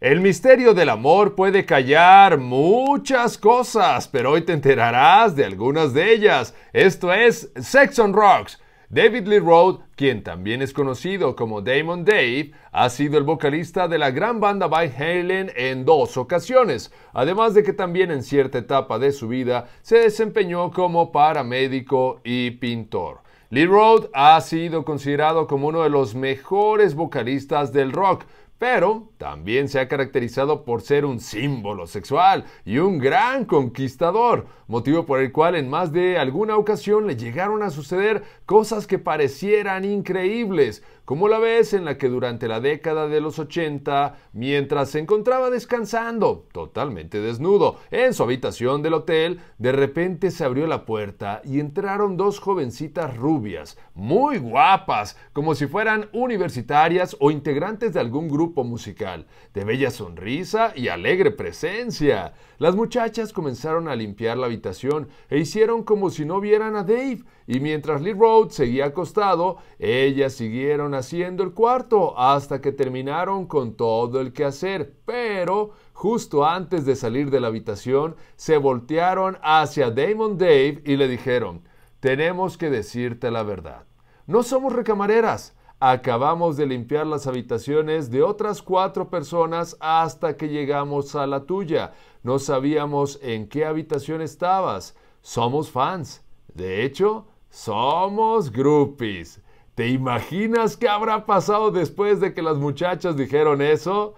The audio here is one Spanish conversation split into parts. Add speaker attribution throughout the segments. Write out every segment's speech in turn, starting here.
Speaker 1: El misterio del amor puede callar muchas cosas, pero hoy te enterarás de algunas de ellas. Esto es Sex on Rocks. David Lee Roth, quien también es conocido como Damon Dave, ha sido el vocalista de la gran banda Van Halen en dos ocasiones, además de que también en cierta etapa de su vida se desempeñó como paramédico y pintor. Lee Roth ha sido considerado como uno de los mejores vocalistas del rock, pero también se ha caracterizado por ser un símbolo sexual y un gran conquistador, motivo por el cual en más de alguna ocasión le llegaron a suceder cosas que parecieran increíbles, como la vez en la que durante la década de los 80, mientras se encontraba descansando, totalmente desnudo, en su habitación del hotel, de repente se abrió la puerta y entraron dos jovencitas rubias, muy guapas, como si fueran universitarias o integrantes de algún grupo musical, de bella sonrisa y alegre presencia. Las muchachas comenzaron a limpiar la habitación e hicieron como si no vieran a Dave, y mientras Lee Road seguía acostado, ellas siguieron haciendo el cuarto hasta que terminaron con todo el quehacer. Pero justo antes de salir de la habitación, se voltearon hacia Damon Dave y le dijeron, tenemos que decirte la verdad. No somos recamareras. Acabamos de limpiar las habitaciones de otras cuatro personas hasta que llegamos a la tuya. No sabíamos en qué habitación estabas. Somos fans. De hecho, somos groupies. ¿Te imaginas qué habrá pasado después de que las muchachas dijeron eso?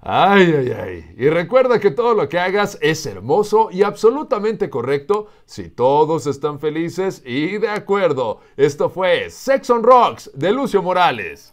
Speaker 1: Ay, ay, ay. Y recuerda que todo lo que hagas es hermoso y absolutamente correcto si todos están felices y de acuerdo. Esto fue Sex on Rocks de Lucio Morales.